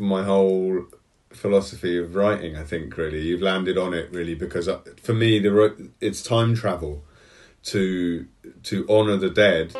my whole philosophy of writing. I think really you've landed on it really because uh, for me the it's time travel to to honor the dead.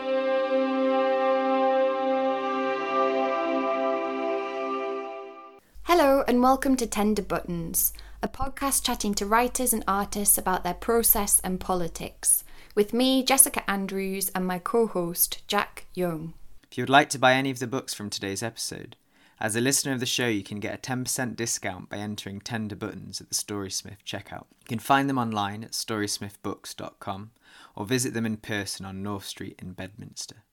Hello, and welcome to Tender Buttons, a podcast chatting to writers and artists about their process and politics, with me, Jessica Andrews, and my co host, Jack Young. If you would like to buy any of the books from today's episode, as a listener of the show, you can get a 10% discount by entering Tender Buttons at the Storysmith checkout. You can find them online at storysmithbooks.com or visit them in person on North Street in Bedminster.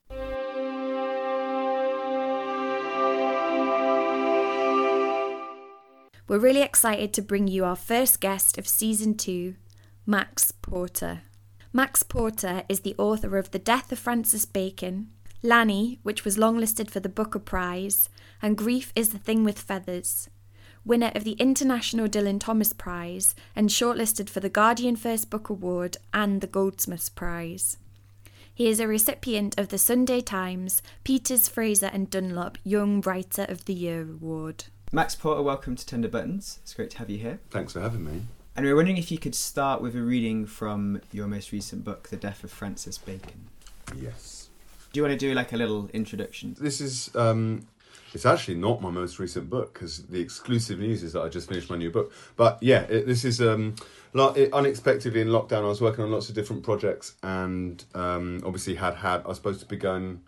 We're really excited to bring you our first guest of season two, Max Porter. Max Porter is the author of The Death of Francis Bacon, Lanny, which was longlisted for the Booker Prize, and Grief is the Thing with Feathers, winner of the International Dylan Thomas Prize and shortlisted for the Guardian First Book Award and the Goldsmiths Prize. He is a recipient of the Sunday Times Peters, Fraser and Dunlop Young Writer of the Year Award. Max Porter, welcome to Tender Buttons. It's great to have you here. Thanks for having me. And we were wondering if you could start with a reading from your most recent book, The Death of Francis Bacon. Yes. Do you want to do like a little introduction? This is um it's actually not my most recent book because the exclusive news is that I just finished my new book. But yeah, it, this is um, it, unexpectedly in lockdown. I was working on lots of different projects and um, obviously had had. I was supposed to be going.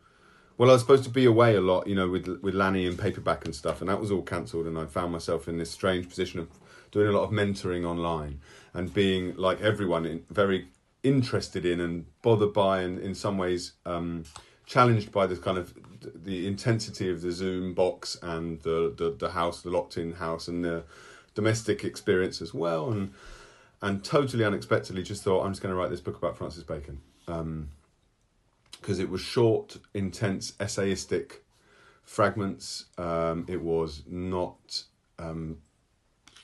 Well, I was supposed to be away a lot, you know, with with Lanny and paperback and stuff, and that was all cancelled. And I found myself in this strange position of doing a lot of mentoring online and being like everyone, in, very interested in and bothered by, and in some ways um, challenged by this kind of the intensity of the Zoom box and the, the, the house, the locked in house, and the domestic experience as well. And and totally unexpectedly, just thought I'm just going to write this book about Francis Bacon because it was short, intense, essayistic fragments. Um, it was not um,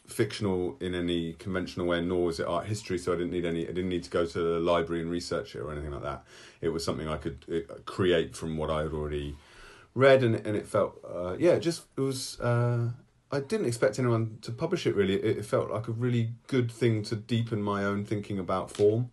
fictional in any conventional way, nor was it art history. So I didn't need any. I didn't need to go to the library and research it or anything like that. It was something I could create from what I had already read, and and it felt uh, yeah, just it was. Uh, I didn't expect anyone to publish it. Really, it, it felt like a really good thing to deepen my own thinking about form.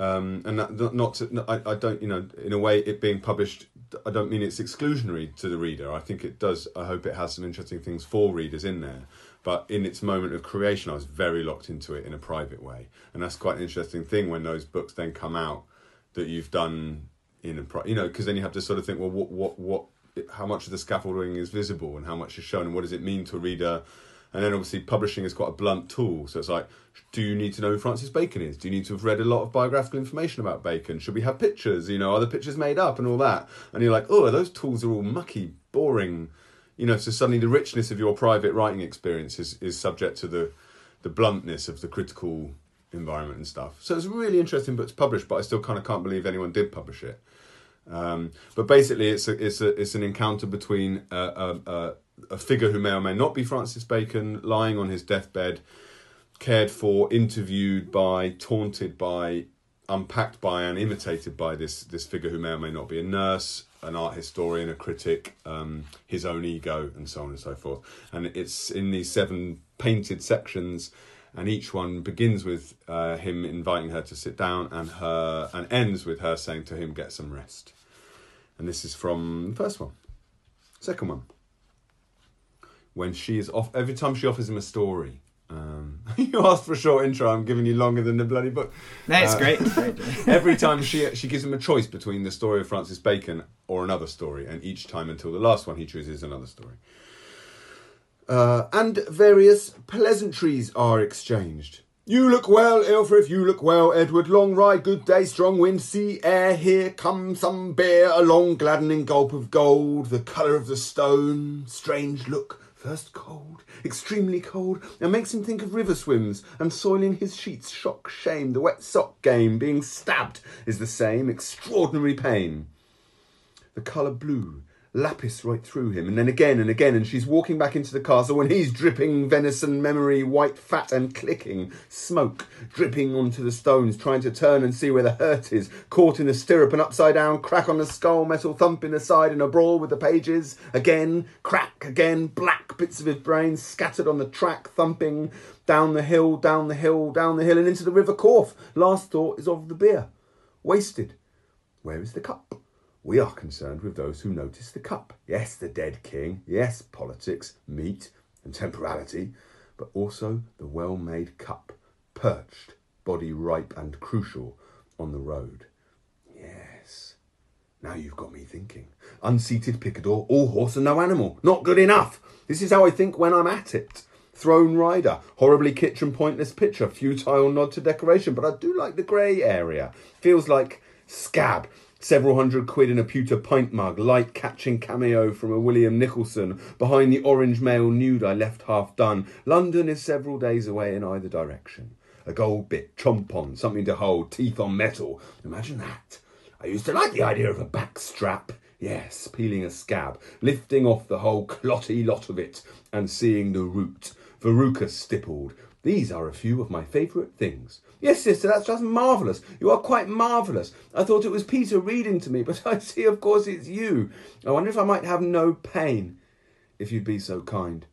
Um, and that, not, not to, I, I don't, you know, in a way, it being published, I don't mean it's exclusionary to the reader. I think it does. I hope it has some interesting things for readers in there. But in its moment of creation, I was very locked into it in a private way, and that's quite an interesting thing when those books then come out that you've done in a, pri- you know, because then you have to sort of think, well, what, what, what, how much of the scaffolding is visible and how much is shown, and what does it mean to a reader? And then obviously publishing is quite a blunt tool. So it's like, do you need to know who Francis Bacon is? Do you need to have read a lot of biographical information about Bacon? Should we have pictures? You know, are the pictures made up and all that? And you're like, oh, those tools are all mucky, boring. You know, so suddenly the richness of your private writing experience is, is subject to the the bluntness of the critical environment and stuff. So it's a really interesting book to publish, but I still kind of can't believe anyone did publish it. Um, but basically, it's a, it's a, it's an encounter between a, a, a figure who may or may not be Francis Bacon, lying on his deathbed, cared for, interviewed by, taunted by, unpacked by, and imitated by this this figure who may or may not be a nurse, an art historian, a critic, um, his own ego, and so on and so forth. And it's in these seven painted sections and each one begins with uh, him inviting her to sit down and her and ends with her saying to him get some rest. And this is from the first one. Second one. When she is off every time she offers him a story um, you asked for a short intro i'm giving you longer than the bloody book it's Uh, great. Every time she she gives him a choice between the story of Francis Bacon or another story, and each time until the last one he chooses another story. Uh, and various pleasantries are exchanged. You look well, Aelfrith, you look well, Edward. Long ride, good day, strong wind, sea air. Here comes some beer, a long gladdening gulp of gold, the colour of the stone, strange look, first cold, extremely cold, and makes him think of river swims and soiling his sheets, shock, shame, the wet sock game, being stabbed is the same, extraordinary pain. The colour blue, lapis right through him, and then again and again, and she's walking back into the castle, and he's dripping venison memory, white fat, and clicking smoke dripping onto the stones, trying to turn and see where the hurt is, caught in the stirrup and upside down, crack on the skull, metal thump in the side, in a brawl with the pages, again, crack, again, black bits of his brain scattered on the track, thumping down the hill, down the hill, down the hill, and into the river Corfe. Last thought is of the beer, wasted. Where is the cup? We are concerned with those who notice the cup. Yes, the dead king. Yes, politics, meat, and temporality, but also the well made cup, perched, body ripe and crucial, on the road. Yes. Now you've got me thinking. Unseated picador, all horse and no animal. Not good enough. This is how I think when I'm at it. Throne rider, horribly kitchen pointless picture, futile nod to decoration, but I do like the grey area. Feels like scab, Several hundred quid in a pewter pint mug, light catching cameo from a William Nicholson, behind the orange male nude I left half done. London is several days away in either direction. A gold bit, chomp on, something to hold, teeth on metal. Imagine that. I used to like the idea of a back strap. Yes, peeling a scab, lifting off the whole clotty lot of it, and seeing the root. Verruca stippled. These are a few of my favourite things. Yes, sister, that's just marvellous. You are quite marvellous. I thought it was Peter reading to me, but I see, of course, it's you. I wonder if I might have no pain, if you'd be so kind.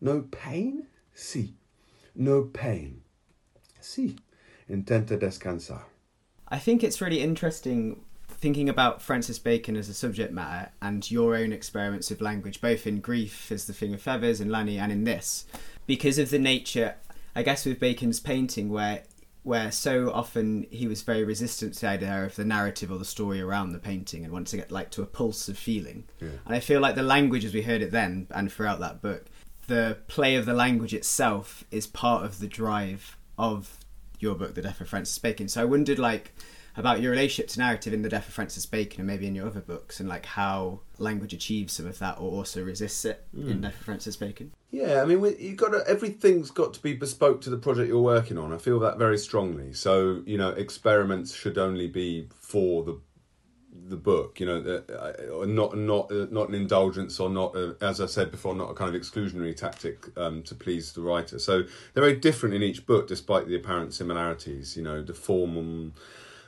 No pain? Si. No pain. Si. Intenta descansar. I think it's really interesting thinking about Francis Bacon as a subject matter and your own experiments of language, both in Grief as the Thing of Feathers and Lanny and in this, because of the nature, I guess, with Bacon's painting, where where so often he was very resistant to the idea of the narrative or the story around the painting and wanted to get like to a pulse of feeling. Yeah. And I feel like the language as we heard it then and throughout that book, the play of the language itself is part of the drive of your book, The Death of Francis Bacon. So I wondered like about your relationship to narrative in The Death of Francis Bacon and maybe in your other books and like how language achieves some of that or also resists it Hmm. in Death of Francis Bacon. Yeah, I mean, you got to, everything's got to be bespoke to the project you're working on. I feel that very strongly. So you know, experiments should only be for the the book. You know, uh, not not uh, not an indulgence or not, uh, as I said before, not a kind of exclusionary tactic um, to please the writer. So they're very different in each book, despite the apparent similarities. You know, the form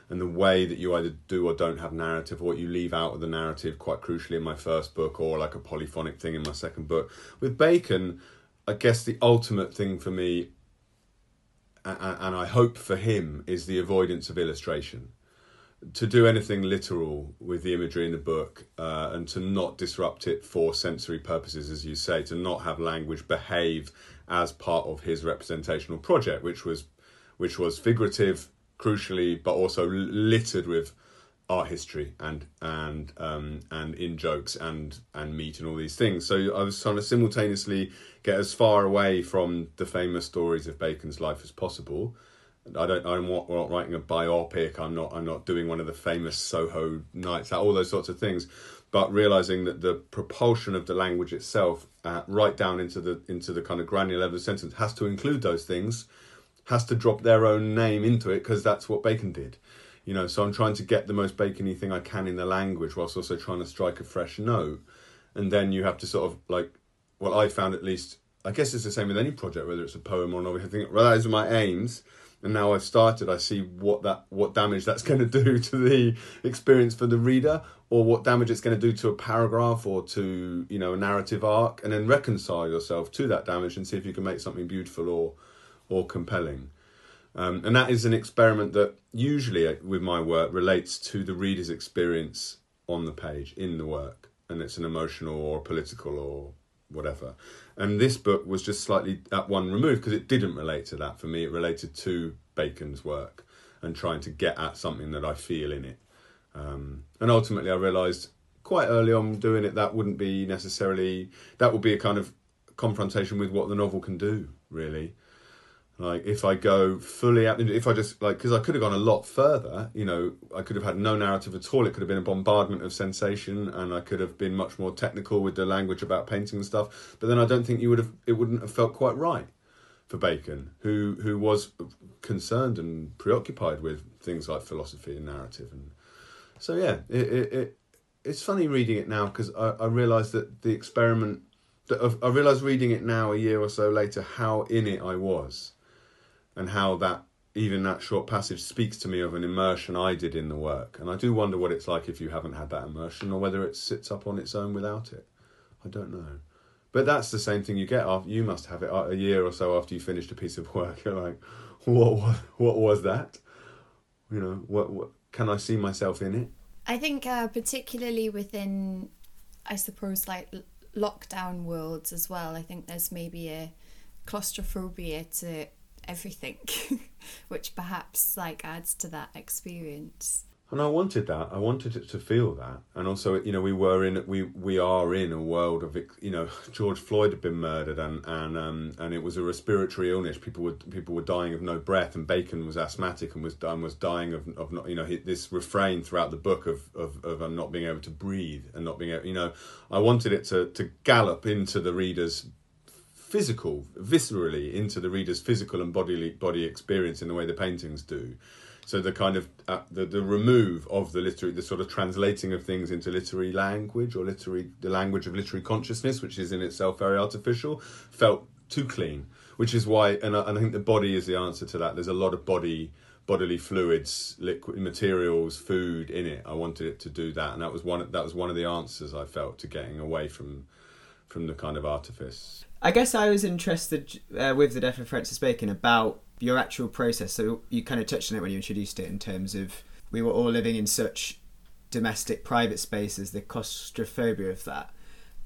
and, the way that you either do or don't have narrative, or what you leave out of the narrative, quite crucially in my first book, or like a polyphonic thing in my second book. With Bacon, I guess the ultimate thing for me, and I hope for him, is the avoidance of illustration to do anything literal with the imagery in the book uh, and to not disrupt it for sensory purposes, as you say, to not have language behave as part of his representational project, which was which was figurative, crucially, but also littered with art history and and um, and in jokes and and meat and all these things. So I was trying to simultaneously get as far away from the famous stories of Bacon's life as possible. I don't. I'm not, not writing a biopic. I'm not. I'm not doing one of the famous Soho nights. All those sorts of things, but realizing that the propulsion of the language itself, uh, right down into the into the kind of granular level of sentence, has to include those things, has to drop their own name into it because that's what Bacon did. You know, so I'm trying to get the most bacony thing I can in the language, whilst also trying to strike a fresh note. And then you have to sort of like, well, I found at least. I guess it's the same with any project, whether it's a poem or a novel. I think well, those are my aims and now I've started, I see what that what damage that's going to do to the experience for the reader, or what damage it's going to do to a paragraph or to you know a narrative arc, and then reconcile yourself to that damage and see if you can make something beautiful or or compelling. Um, and that is an experiment that usually uh, with my work relates to the reader's experience on the page in the work, and it's an emotional or political or whatever. And this book was just slightly at one remove because it didn't relate to that for me. It related to Bacon's work and trying to get at something that I feel in it. Um, and ultimately, I realised quite early on doing it that wouldn't be necessarily that would be a kind of confrontation with what the novel can do, really. Like if I go fully out, if I just like because I could have gone a lot further. You know, I could have had no narrative at all. It could have been a bombardment of sensation, and I could have been much more technical with the language about painting and stuff. But then I don't think you would have. It wouldn't have felt quite right for Bacon, who who was concerned and preoccupied with things like philosophy and narrative, and so yeah, it it it, it's funny reading it now because I, I realised that the experiment that I, realised reading it now a year or so later how in it I was, and how that even that short passage speaks to me of an immersion I did in the work. And I do wonder what it's like if you haven't had that immersion, or whether it sits up on its own without it. I don't know. But that's the same thing you get after you must have it a year or so after you finished a piece of work. You're like, what what, what was that? You know, what, what can I see myself in it? I think uh, particularly within, I suppose, like lockdown worlds as well. I think there's maybe a claustrophobia to everything, which perhaps like adds to that experience. And I wanted that. I wanted it to feel that. And also, you know, we were in we we are in a world of you know George Floyd had been murdered and and um, and it was a respiratory illness. People were people were dying of no breath, and Bacon was asthmatic and was and was dying of of not you know this refrain throughout the book of of of um, not being able to breathe and not being able you know I wanted it to to gallop into the reader's physical, viscerally into the reader's physical and bodily body experience in the way the paintings do. So the kind of uh, the the remove of the literary, the sort of translating of things into literary language or literary the language of literary consciousness, which is in itself very artificial, felt too clean. Which is why, and I, and I think the body is the answer to that. There's a lot of body bodily fluids, liquid materials, food in it. I wanted it to do that, and that was one. That was one of the answers I felt to getting away from from the kind of artifice. I guess I was interested uh, with the death of Francis Bacon about your actual process. So you kind of touched on it when you introduced it in terms of we were all living in such domestic private spaces, the claustrophobia of that.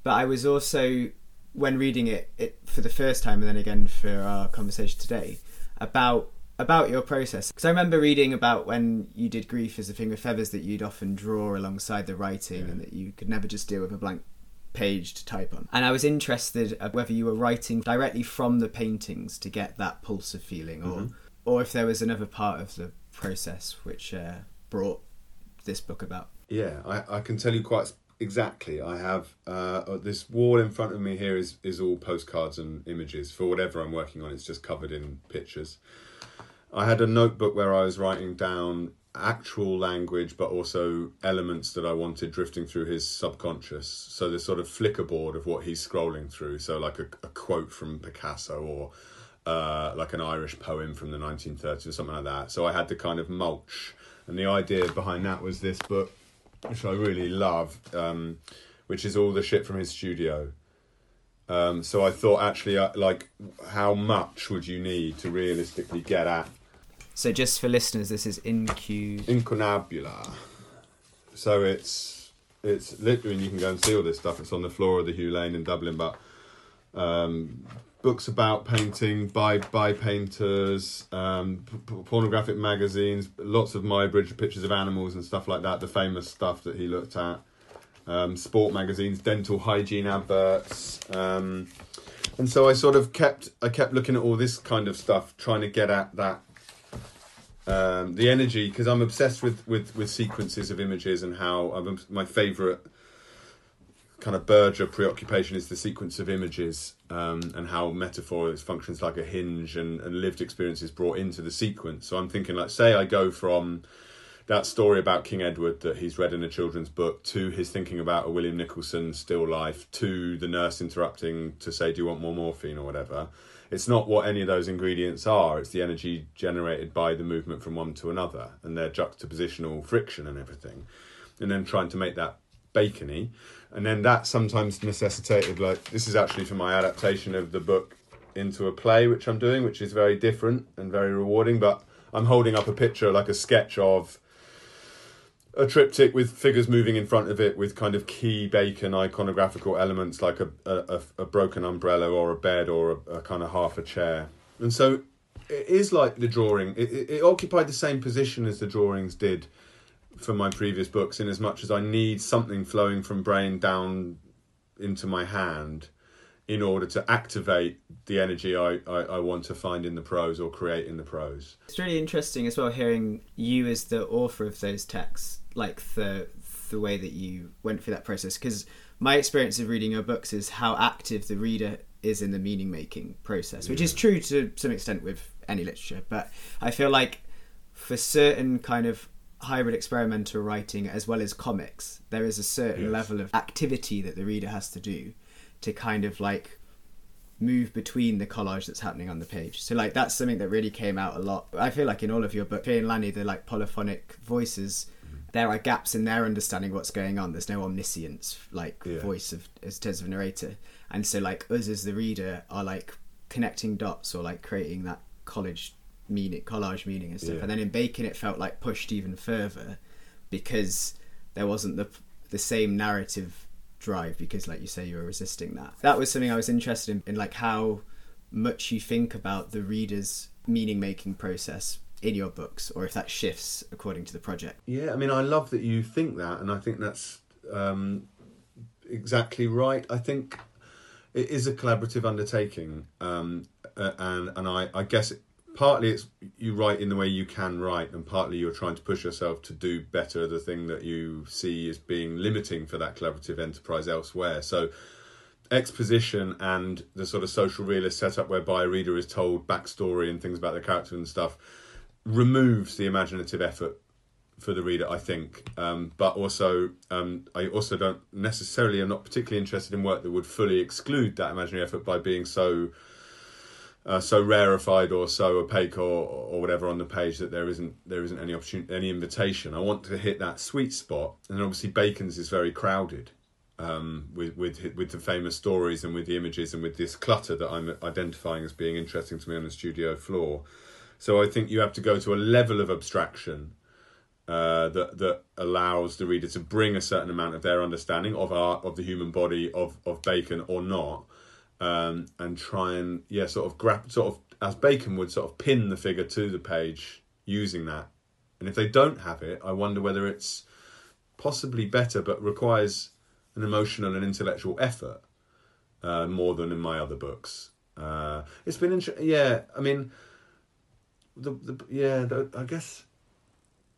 But I was also when reading it, it for the first time and then again for our conversation today about about your process because I remember reading about when you did grief as a thing with feathers that you'd often draw alongside the writing yeah. and that you could never just deal with a blank page to type on. And I was interested whether you were writing directly from the paintings to get that pulse of feeling, or mm-hmm. or if there was another part of the process which uh, brought this book about. Yeah, I, I can tell you quite exactly. I have uh, uh, this wall in front of me here is is all postcards and images for whatever I'm working on. It's just covered in pictures. I had a notebook where I was writing down actual language, but also elements that I wanted drifting through his subconscious. So this sort of flicker board of what he's scrolling through. So like a, a quote from Picasso or uh, like an Irish poem from the 1930s or something like that. So I had to kind of mulch. And the idea behind that was this book, which I really love, um, which is all the shit from his studio. Um, so I thought actually, uh, like, how much would you need to realistically get at so just for listeners, this is Incu... Incunabula. So it's it's literally, you can go and see all this stuff. It's on the floor of the Hugh Lane in Dublin, but um, books about painting by by painters, um, pornographic magazines, lots of Muybridge pictures of animals and stuff like that. The famous stuff that he looked at, um, sport magazines, dental hygiene adverts, um, and so I sort of kept I kept looking at all this kind of stuff, trying to get at that um, the energy because I'm obsessed with, with with sequences of images and how I'm, my favorite kind of Berger preoccupation is the sequence of images um, and how metaphor functions like a hinge and, and lived experiences brought into the sequence. So I'm thinking like say I go from that story about King Edward that he's read in a children's book to his thinking about a William Nicholson still life to the nurse interrupting to say do you want more morphine or whatever it's not what any of those ingredients are. It's the energy generated by the movement from one to another and their juxtapositional friction and everything and then trying to make that bacony. And then that sometimes necessitated like this is actually for my adaptation of the book into a play which i'm doing which is very different and very rewarding but i'm holding up a picture like a sketch of a triptych with figures moving in front of it with kind of key bacon iconographical elements like a, a, a broken umbrella or a bed or a, a, kind of half a chair. And so it is like the drawing, it, it, it occupied the same position as the drawings did for my previous books, in as much as I need something flowing from brain down into my hand in order to activate the energy I, I, I, want to find in the prose or create in the prose. It's really interesting as well hearing you as the author of those texts like the the way that you went through that process because my experience of reading your books is how active the reader is in the meaning making process which yeah. is true to some extent with any literature but i feel like for certain kind of hybrid experimental writing as well as comics, there is a certain Yes. level of activity that the reader has to do to kind of like move between the collage that's happening on the page. So like that's something that really came out a lot. I feel like in all of your book, Faye and Lanny, they're like polyphonic voices. Mm-hmm. There are gaps in their understanding what's going on. There's no omniscience like Yeah. voice of as terms of narrator. And so like us as the reader are like connecting dots or like creating that college meaning collage meaning and stuff. Yeah. And then in Bacon it felt like pushed even further because there wasn't the the same narrative drive because like you say you were resisting that that was something i was interested in in like how much you think about the reader's meaning making process in your books or if that shifts according to the project Yeah, I mean, I love that you think that, and I think that's um, exactly right. I think it is a collaborative undertaking, um, and and I, I guess partly it's you write in the way you can write, and partly you're trying to push yourself to do better the thing that you see as being limiting for that collaborative enterprise elsewhere. So exposition and the sort of social realist setup whereby a reader is told backstory and things about the character and stuff removes the imaginative effort for the reader, I think. Um, but also, um, I also don't necessarily am not particularly interested in work that would fully exclude that imaginary effort by being so uh, so rarefied or so opaque or, or whatever on the page that there isn't there isn't any opportunity any invitation. I want to hit that sweet spot, and obviously Bacon's is very crowded um, with with with the famous stories and with the images and with this clutter that I'm identifying as being interesting to me on the studio floor. So I think you have to go to a level of abstraction uh, that that allows the reader to bring a certain amount of their understanding of art, of the human body, of of Bacon or not, um, and try and yeah, sort of grab, sort of as Bacon would sort of pin the figure to the page using that. And if they don't have it, I wonder whether it's possibly better, but requires an emotional and intellectual effort uh, more than in my other books. Uh, it's been interesting. Yeah, I mean, the the yeah, the, I guess.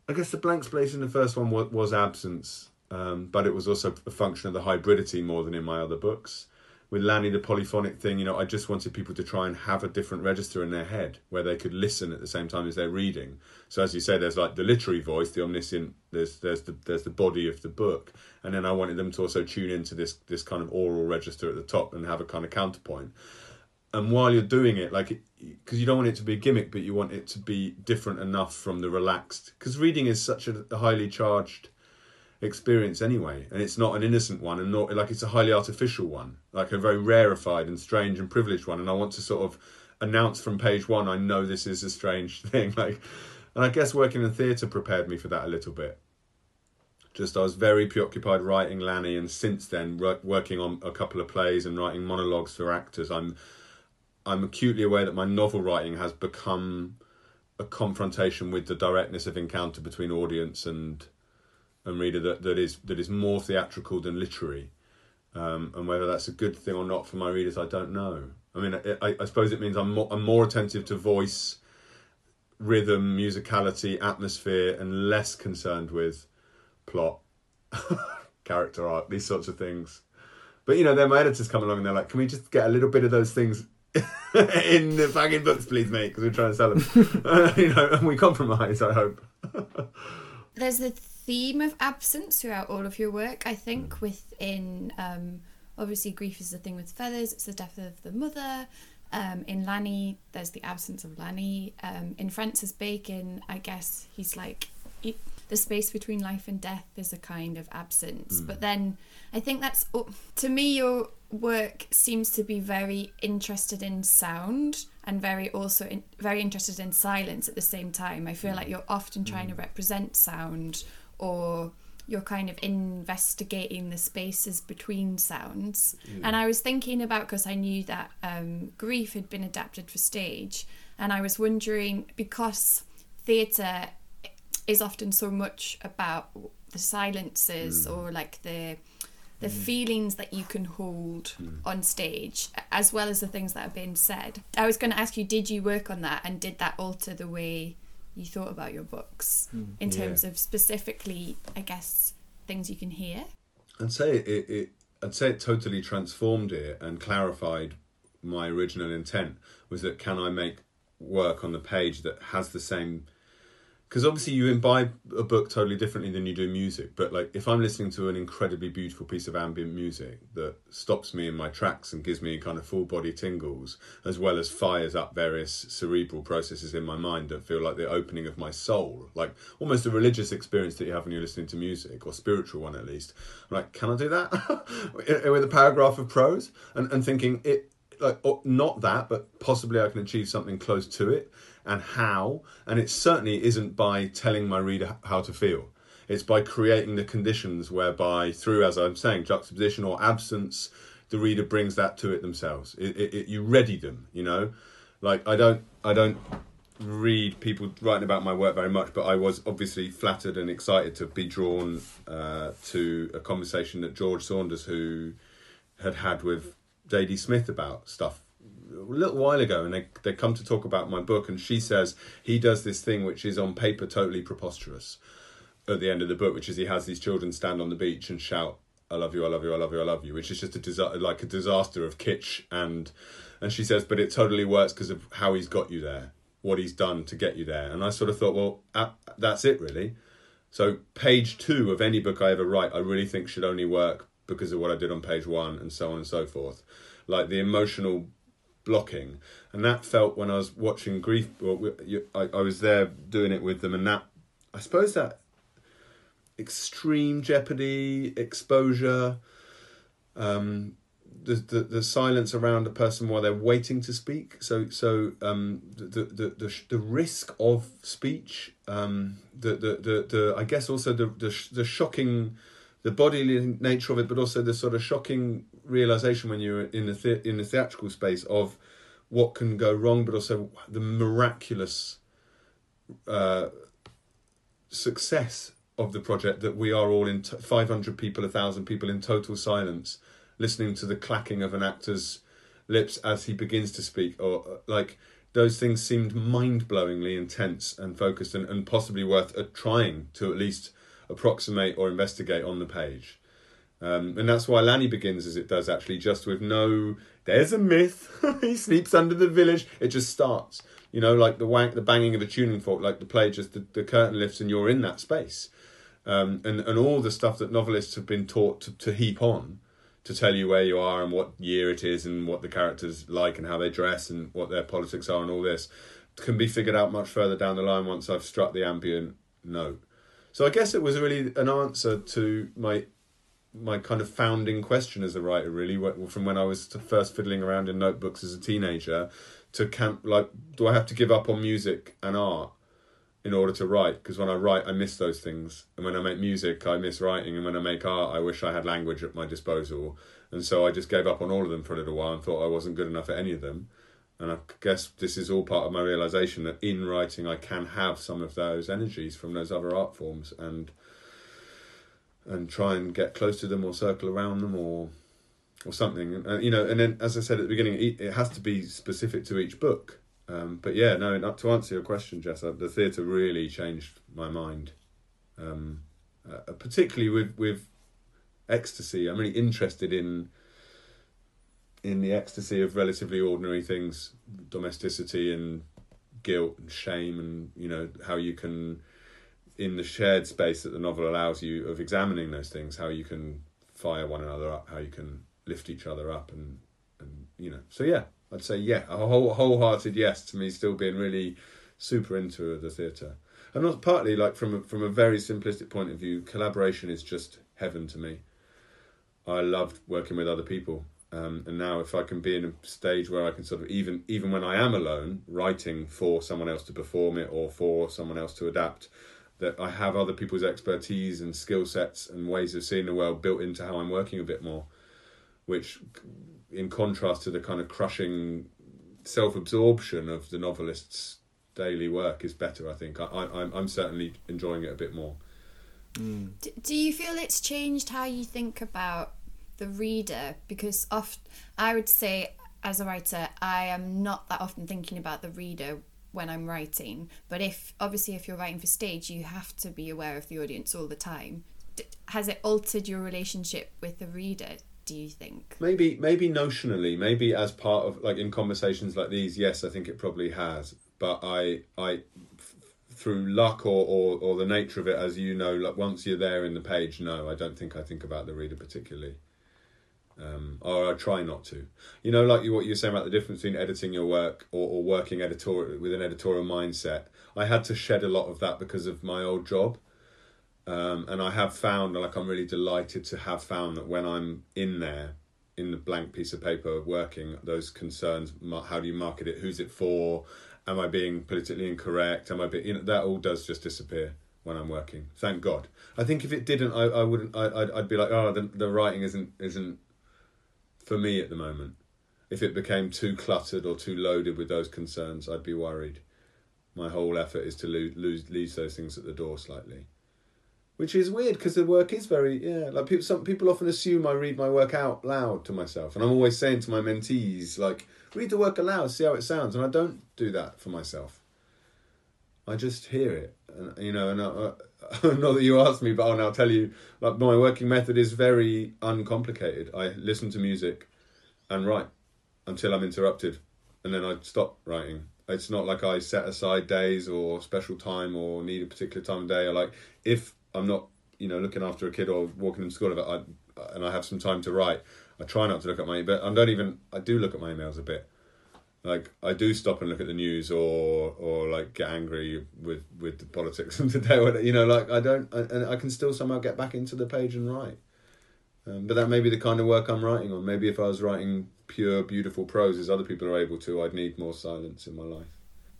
I guess the blank space in the first one was, was absence, um, but it was also a function of the hybridity more than in my other books. With Lanny, the polyphonic thing, you know, I just wanted people to try and have a different register in their head where they could listen at the same time as they're reading. So as you say, there's like the literary voice, the omniscient. There's there's the there's the body of the book, and then I wanted them to also tune into this this kind of oral register at the top and have a kind of counterpoint and while you're doing it like because you don't want it to be a gimmick but you want it to be different enough from the relaxed because reading is such a, a highly charged experience anyway and it's not an innocent one and not like it's a highly artificial one like a very rarefied and strange and privileged one and i want to sort of announce from page one i know this is a strange thing like and i guess working in theatre prepared me for that a little bit just I was very preoccupied writing Lanny, and since then wo- working on a couple of plays and writing monologues for actors. I'm I'm acutely aware that my novel writing has become a confrontation with the directness of encounter between audience and and reader that, that is that is more theatrical than literary. Um, and whether that's a good thing or not for my readers, I don't know. I mean, I, I, suppose it means I'm more, I'm more attentive to voice, rhythm, musicality, atmosphere, and less concerned with plot, character arc, these sorts of things. But you know, then my editors come along and they're like, "Can we just get a little bit of those things in the fucking books, please, mate? Because we're trying to sell them." you know, and we compromise. I hope. There's a theme of absence throughout all of your work, I think, within um, obviously grief is the thing with feathers, it's the death of the mother. Um, in Lanny, there's the absence of Lanny. Um, in Francis Bacon, I guess he's like he, the space between life and death is a kind of absence. But then I think that's to me your work seems to be very interested in sound and very also in, very interested in silence at the same time. I feel like you're often trying to represent sound or you're kind of investigating the spaces between sounds. Mm. And I was thinking about because I knew that um, Grief had been adapted for stage, and I was wondering because theatre is often so much about the silences mm. or like the the mm. feelings that you can hold on stage as well as the things that are being said. I was going to ask you did you work on that and did that alter the way you thought about your books mm. in Yeah. terms of specifically I guess things you can hear? I'd say it, it. I'd say it totally transformed it and clarified my original intent. Was that can I make work on the page that has the same because obviously you imbibe a book totally differently than you do music. But like if I'm listening to an incredibly beautiful piece of ambient music that stops me in my tracks and gives me kind of full body tingles, as well as fires up various cerebral processes in my mind that feel like the opening of my soul, like almost a religious experience that you have when you're listening to music or spiritual one at least. I'm like, can I do that with a paragraph of prose? And and thinking it like not that, but possibly I can achieve something close to it and how. And it certainly isn't by telling my reader how to feel. It's by creating the conditions whereby, through, as I'm saying, juxtaposition or absence, the reader brings that to it themselves. It, it, it, you ready them, you know. Like I don't, I don't read people writing about my work very much, but I was obviously flattered and excited to be drawn uh, to a conversation that George Saunders, who had had with Zadie Smith about stuff a little while ago and they, they come to talk about my book and she says he does this thing which is on paper totally preposterous at the end of the book which is he has these children stand on the beach and shout I love you I love you I love you I love you which is just a disa- like a disaster of kitsch and and she says but it totally works because of how he's got you there what he's done to get you there and I sort of thought well that's it really. So page 2 of any book I ever write I really think should only work because of what I did on page 1 and so on and so forth like the emotional blocking, and that felt when I was watching Grief. Well, I, I was there doing it with them, and that I suppose that extreme jeopardy, exposure, um, the, the the silence around a person while they're waiting to speak. So so um, the, the the the risk of speech, um, the, the the the I guess also the the the shocking the bodily nature of it, but also the sort of shocking realization when you're in the, the in the theatrical space of what can go wrong, but also the miraculous uh, success of the project that we are all in t- 500 people, 1,000 people in total silence, listening to the clacking of an actor's lips as he begins to speak, or uh, like those things seemed mind blowingly intense and focused and, and possibly worth trying to at least approximate or investigate on the page. Um, and that's why Lanny begins as it does, actually, just with no, there's a myth, he sleeps under the village. It just starts, you know, like the wank, the banging of a tuning fork, like the play, just the, the curtain lifts and you're in that space. Um, and, and all the stuff that novelists have been taught to, to heap on to tell you where you are and what year it is and what the characters like and how they dress and what their politics are and all this can be figured out much further down the line once I've struck the ambient note. So I guess it was really an answer to my my kind of founding question as a writer, really, from when I was first fiddling around in notebooks as a teenager to camp. Like, do I have to give up on music and art in order to write? Because when I write, I miss those things, and when I make music, I miss writing, and when I make art, I wish I had language at my disposal. And so I just gave up on all of them for a little while and thought I wasn't good enough at any of them. And I guess this is all part of my realization that in writing I can have some of those energies from those other art forms and and try and get close to them or circle around them or or something. And, you know, and then as I said at the beginning, it, has to be specific to each book. Um, but yeah, no. To answer your question, Jess, uh, the theatre really changed my mind, um, uh, particularly with with ecstasy. I'm really interested in in the ecstasy of relatively ordinary things, domesticity and guilt and shame, and you know how you can, in the shared space that the novel allows you of examining those things, how you can fire one another up, how you can lift each other up, and and you know. So yeah, I'd say yeah, a whole wholehearted yes to me. Still being really super into the theatre, and not partly like from a, from a very simplistic point of view. Collaboration is just heaven to me. I loved working with other people um, and now, if I can be in a stage where I can sort of even even when I am alone, writing for someone else to perform it or for someone else to adapt, that I have other people's expertise and skill sets and ways of seeing the world built into how I'm working a bit more, which, in contrast to the kind of crushing self absorption of the novelist's daily work, is better. I think I, I I'm I'm certainly enjoying it a bit more. Mm. Do you feel it's changed how you think about the reader because oft I would say as a writer I am not that often thinking about the reader when I'm writing. But if obviously if you're writing for stage you have to be aware of the audience all the time. Has it altered your relationship with the reader do you think? Maybe maybe notionally maybe as part of like in conversations like these yes I think it probably has. But I I through luck or, or or the nature of it, as you know, like once you're there in the page, no, I don't think I think about the reader particularly. Um, or I try not to. You know, like you, what you were saying about the difference between editing your work or, or working editorial with an editorial mindset. I had to shed a lot of that because of my old job. Um, and I have found, like, I'm really delighted to have found that when I'm in there, in the blank piece of paper working, those concerns, how do you market it, who's it for, am I being politically incorrect, am I being, you know, that all does just disappear when I'm working. Thank God. I think if it didn't, I, I wouldn't, I, I'd, I'd be like, oh, the, the writing isn't, isn't for me at the moment. If it became too cluttered or too loaded with those concerns, I'd be worried. My whole effort is to lose, lose leave those things at the door slightly which is weird because the work is very yeah like people some people often assume i read my work out loud to myself and i'm always saying to my mentees like read the work aloud see how it sounds and i don't do that for myself i just hear it and you know and I, not that you asked me but i'll now tell you like my working method is very uncomplicated i listen to music and write until i'm interrupted and then i stop writing it's not like I set aside days or special time or need a particular time of day. I like if I'm not, you know, looking after a kid or walking them to school, I, and I have some time to write, I try not to look at my, but I don't even, I do look at my emails a bit. Like I do stop and look at the news or or like get angry with with the politics of the day. You know, like I don't, I, and I can still somehow get back into the page and write. Um, but that may be the kind of work I'm writing on. Maybe if I was writing pure, beautiful prose as other people are able to, I'd need more silence in my life.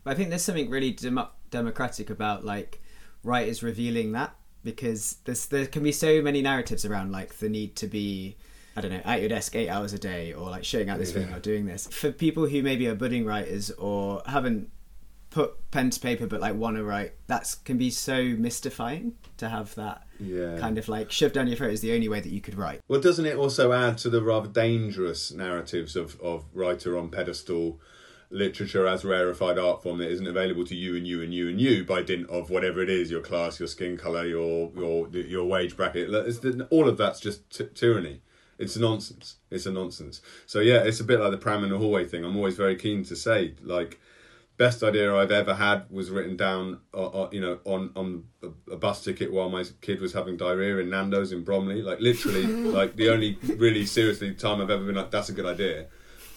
I think there's something really dem- democratic about like writers revealing that because there's there can be so many narratives around like the need to be I don't know, at your desk eight hours a day or like showing out this yeah. thing or doing this. For people who maybe are budding writers or haven't put pen to paper but like want to write, that can be so mystifying to have that yeah. kind of like shoved down your throat is the only way that you could write. Well, doesn't it also add to the rather dangerous narratives of, of writer on pedestal? literature as rarefied art form that isn't available to you and you and you and you by dint of whatever it is your class your skin color your your your wage bracket all of that's just t- tyranny it's nonsense it's a nonsense so yeah it's a bit like the pram in the hallway thing i'm always very keen to say like best idea i've ever had was written down uh, uh, you know on on a bus ticket while my kid was having diarrhea in nando's in bromley like literally like the only really seriously time i've ever been like that's a good idea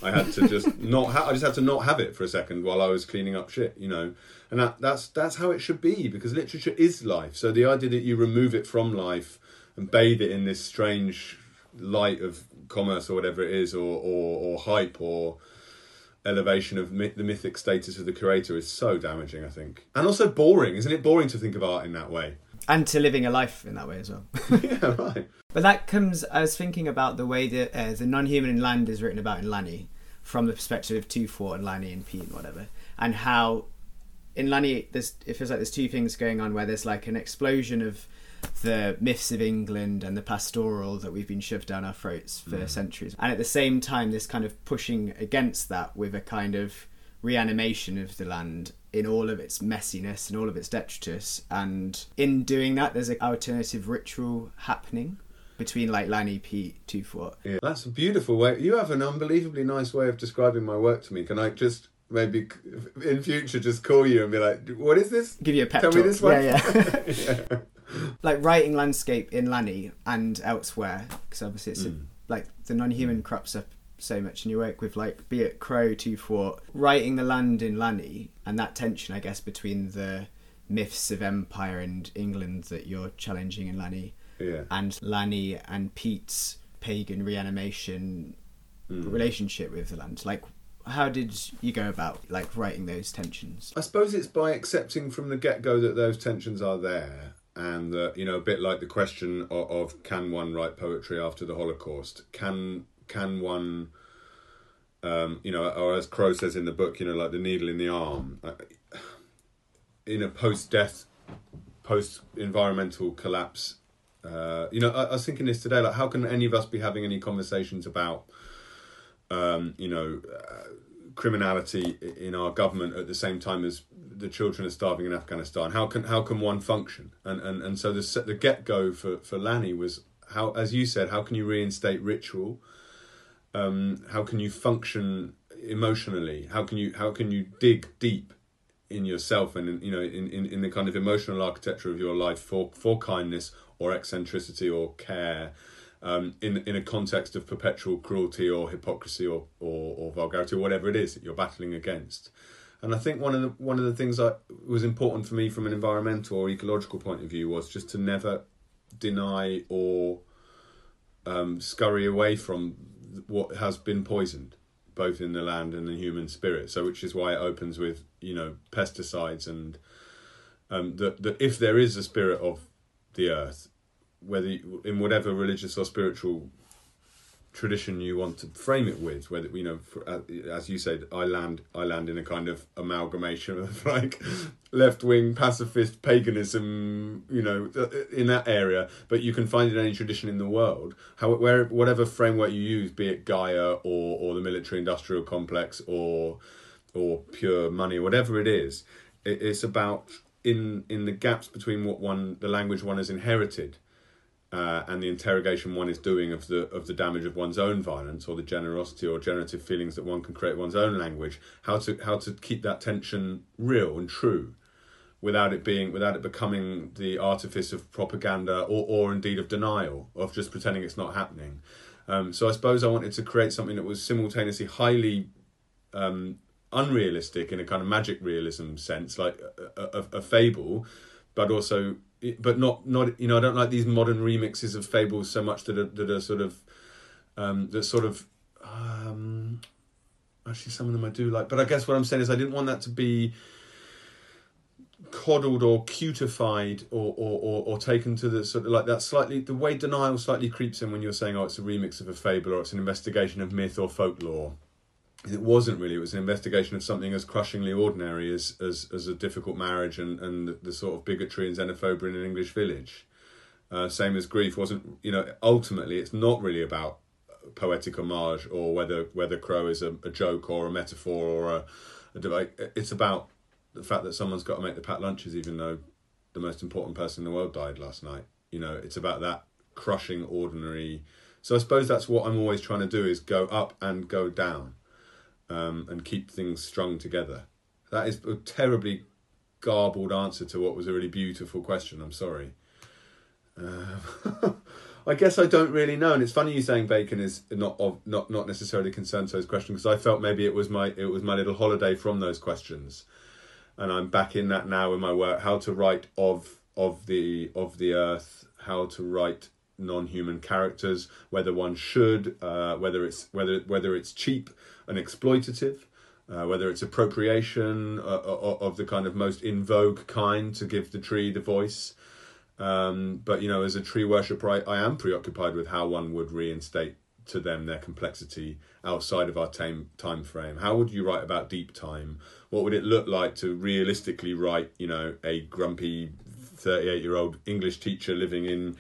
I had to just not. Ha- I just had to not have it for a second while I was cleaning up shit, you know. And that that's that's how it should be because literature is life. So the idea that you remove it from life and bathe it in this strange light of commerce or whatever it is, or or, or hype or elevation of myth, the mythic status of the creator is so damaging. I think, and also boring. Isn't it boring to think of art in that way? and to living a life in that way as well. yeah, right. But that comes. I was thinking about the way that uh, the non-human in land is written about in Lanny, from the perspective of Toothwort and Lanny and Pete and whatever, and how in Lanny there's it feels like there's two things going on where there's like an explosion of the myths of England and the pastoral that we've been shoved down our throats for mm. centuries, and at the same time this kind of pushing against that with a kind of reanimation of the land in all of its messiness and all of its detritus. And in doing that, there's an alternative ritual happening between like Lanny, Pete, Toothwort. Yeah, that's a beautiful way. You have an unbelievably nice way of describing my work to me. Can I just maybe in future just call you and be like, "What is this?" Give you a pep Tell talk. me this one. Yeah, yeah. yeah. Like writing landscape in Lanny and elsewhere, because obviously it's mm. a, like the non-human crops up so much in your work with like be it Crow, Toothwort, writing the land in Lanny and that tension I guess between the myths of empire and England that you're challenging in Lanny yeah. and Lanny and Pete's pagan reanimation mm. relationship with the land. Like how did you go about like writing those tensions? I suppose it's by accepting from the get go that those tensions are there and that you know a bit like the question of, of, can one write poetry after the holocaust can can one, um, you know, or as Crow says in the book, you know, like the needle in the arm, uh, in a post-death, post-environmental collapse. Uh, you know, I, I, was thinking this today, like, how can any of us be having any conversations about, um, you know, uh, criminality in our government at the same time as the children are starving in Afghanistan? How can how can one function? And and and so the the get go for for Lanny was how, as you said, how can you reinstate ritual? um, how can you function emotionally? How can you how can you dig deep in yourself and in, you know in, in, in the kind of emotional architecture of your life for for kindness or eccentricity or care um, in in a context of perpetual cruelty or hypocrisy or, or, or vulgarity or whatever it is that you're battling against. And I think one of the one of the things that was important for me from an environmental or ecological point of view was just to never deny or um, scurry away from what has been poisoned, both in the land and the human spirit. So, which is why it opens with you know pesticides and um, that that if there is a spirit of the earth, whether you, in whatever religious or spiritual tradition you want to frame it with whether you know for, uh, as you said i land i land in a kind of amalgamation of like left wing pacifist paganism you know uh, in that area. But you can find it in any tradition in the world. How where whatever framework you use be it gaia or or the military industrial complex or or pure money whatever it is it, it's about in in the gaps between what one the language one has inherited uh, and the interrogation one is doing of the of the damage of one's own violence or the generosity or generative feelings that one can create one's own language how to how to keep that tension real and true without it being without it becoming the artifice of propaganda or or indeed of denial of just pretending it's not happening. Um, so I suppose I wanted to create something that was simultaneously highly um, unrealistic in a kind of magic realism sense like a, a, a fable but also but not not you know I don't like these modern remixes of fables so much that are that are sort of um, that sort of um, actually some of them I do like, but I guess what I'm saying is I didn't want that to be coddled or cutified or, or, or, or taken to the sort of like that slightly the way denial slightly creeps in when you're saying oh it's a remix of a fable or it's an investigation of myth or folklore it wasn't really. It was an investigation of something as crushingly ordinary as as, as a difficult marriage and, and the sort of bigotry and xenophobia in an English village. Uh, same as grief wasn't. You know, ultimately, it's not really about poetic homage or whether whether crow is a, a joke or a metaphor or a, a debate. It's about the fact that someone's got to make the packed lunches, even though the most important person in the world died last night. You know, it's about that crushing ordinary. So I suppose that's what I'm always trying to do is go up and go down um, and keep things strung together? That is a terribly garbled answer to what was a really beautiful question. I'm sorry. Uh, I guess I don't really know, and it's funny you saying bacon is not of, not not necessarily concerned to those questions because I felt maybe it was my it was my little holiday from those questions, and I'm back in that now in my work. How to write of of the of the earth, how to write non-human characters, whether one should, uh, whether it's whether whether it's cheap and exploitative, uh, whether it's appropriation uh, uh, of the kind of most in vogue kind to give the tree the voice. Um, but you know, as a tree worshipper, I, I am preoccupied with how one would reinstate to them their complexity outside of our time time frame. How would you write about deep time? What would it look like to realistically write, you know, a grumpy thirty eight year old English teacher living in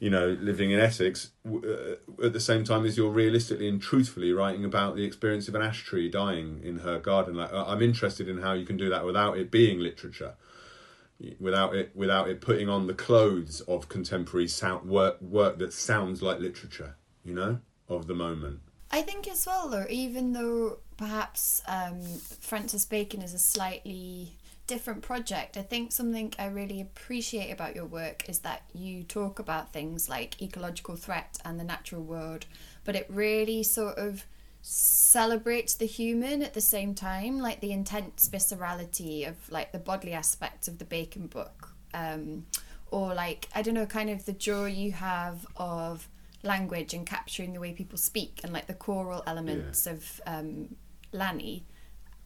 you know, living in Essex, uh, at the same time as you're realistically and truthfully writing about the experience of an ash tree dying in her garden. Like, I'm interested in how you can do that without it being literature, without it without it putting on the clothes of contemporary sound work work that sounds like literature. You know, of the moment. I think as well, though, even though perhaps um, Francis Bacon is a slightly different project. I think something I really appreciate about your work is that you talk about things like ecological threat and the natural world, but it really sort of celebrates the human at the same time, like the intense viscerality of like the bodily aspects of the Bacon book. Um, or like I don't know, kind of the joy you have of language and capturing the way people speak and like the choral elements yeah. of um, Lanny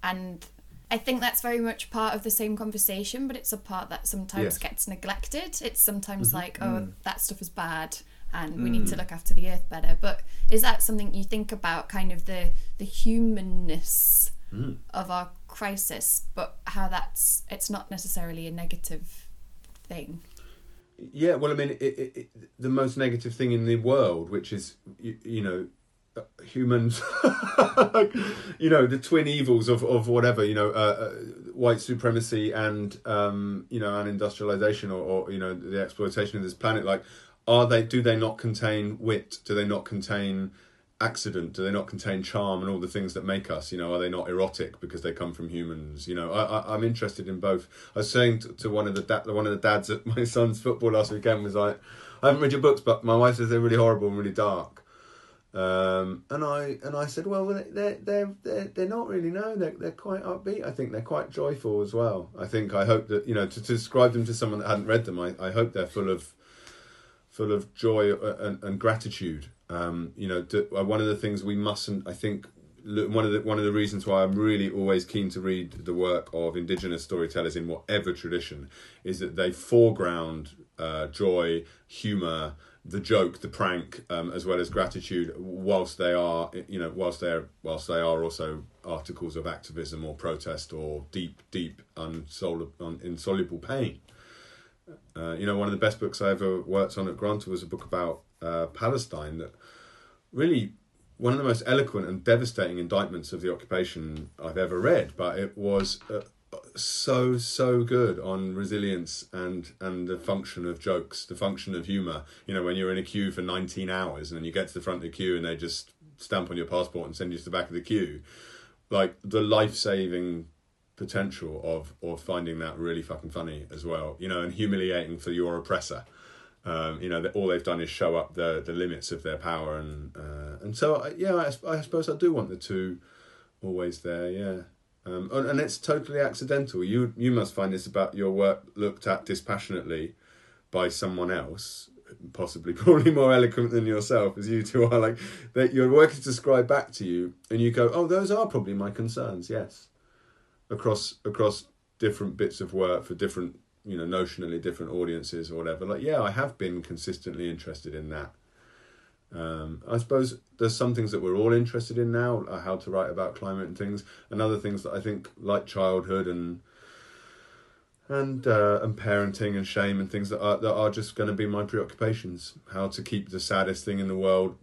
and I think that's very much part of the same conversation, but it's a part that sometimes yes. gets neglected. It's sometimes mm-hmm. like, oh, mm. that stuff is bad and we need to mm. look after the earth better. But is that something you think about kind of the the humanness mm. of our crisis, but how that's it's not necessarily a negative thing? Yeah, well, I mean, it, it, it, the most negative thing in the world, which is you, you know humans you know the twin evils of, of whatever you know uh, uh, white supremacy and um, you know and industrialization or, or you know the exploitation of this planet like are they do they not contain wit do they not contain accident? Do they not contain charm and all the things that make us? You know, are they not erotic because they come from humans? You know, I, I'm interested in both. I was saying to, to one of the da- one of the dads at my son's football last weekend was like, I haven't read your books, but my wife says they're really horrible and really dark. Um, and I and I said, well, they're they're they're they're not really. No, they're they're quite upbeat. I think they're quite joyful as well. I think I hope that you know to, to describe them to someone that hadn't read them. I, I hope they're full of full of joy and, and gratitude. Um, you know, to, uh, one of the things we mustn't. I think one of the one of the reasons why I'm really always keen to read the work of indigenous storytellers in whatever tradition is that they foreground uh, joy, humor the joke, the prank, um, as well as gratitude, whilst they are, you know, whilst they're, whilst they are also articles of activism or protest or deep, deep, unsoluble, un, insoluble pain. Uh, you know, one of the best books I ever worked on at Granta was a book about uh, Palestine that really one of the most eloquent and devastating indictments of the occupation I've ever read. But it was uh, so so good on resilience and and the function of jokes, the function of humor. You know, when you're in a queue for 19 hours and then you get to the front of the queue and they just stamp on your passport and send you to the back of the queue, like the life saving potential of or finding that really fucking funny as well. You know, and humiliating for your oppressor. Um, you know, that all they've done is show up the the limits of their power, and uh, and so yeah, I, I suppose I do want the two always there. Yeah. Um, and it's totally accidental. You you must find this about your work looked at dispassionately by someone else, possibly probably more eloquent than yourself, as you two are. Like that, your work is described back to you, and you go, "Oh, those are probably my concerns." Yes, across across different bits of work for different, you know, notionally different audiences or whatever. Like, yeah, I have been consistently interested in that um, I suppose there's some things that we're all interested in now, how to write about climate and things, and other things that I think, like childhood and and uh, and parenting and shame and things that are that are just going to be my preoccupations. How to keep the saddest thing in the world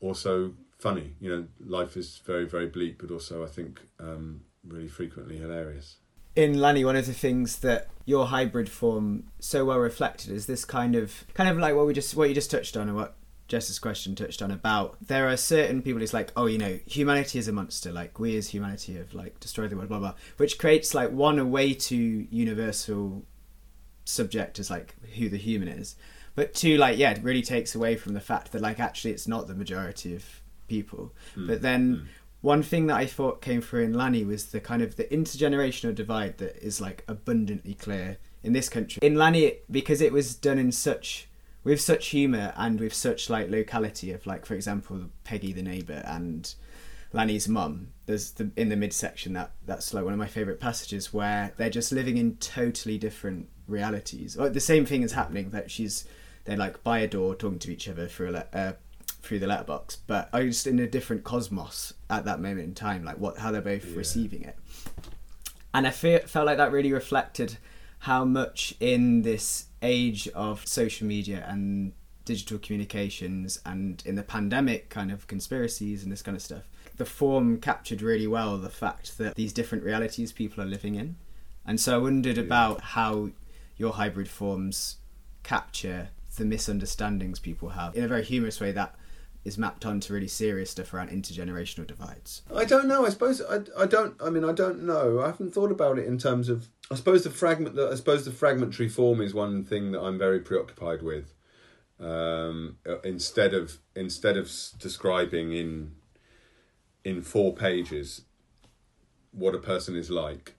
also funny. You know, life is very very bleak, but also I think um, really frequently hilarious. In Lanny, one of the things that your hybrid form so well reflected is this kind of kind of like what we just what you just touched on and what Jess's question touched on about there are certain people who's like oh you know humanity is a monster like we as humanity have like destroyed the world blah blah which creates like one a way to universal subject as like who the human is but two like yeah it really takes away from the fact that like actually it's not the majority of people mm. but then mm. one thing that I thought came through in Lanny was the kind of the intergenerational divide that is like abundantly clear in this country in Lanny because it was done in such with such humor and with such like locality of like for example Peggy the neighbor and Lanny's mum. There's the in the midsection that that's like one of my favorite passages where they're just living in totally different realities. Like the same thing is happening that she's they're like by a door talking to each other through a le- uh, through the letterbox, but I just in a different cosmos at that moment in time, like what how they're both yeah. receiving it. And I feel, felt like that really reflected how much in this age of social media and digital communications and in the pandemic kind of conspiracies and this kind of stuff the form captured really well the fact that these different realities people are living in and so i wondered about how your hybrid forms capture the misunderstandings people have in a very humorous way that is mapped onto really serious stuff around intergenerational divides? I don't know. I suppose I, I don't. I mean, I don't know. I haven't thought about it in terms of I suppose the fragment. I suppose the fragmentary form is one thing that I'm very preoccupied with. Um, uh, instead of instead of describing in in four pages what a person is like,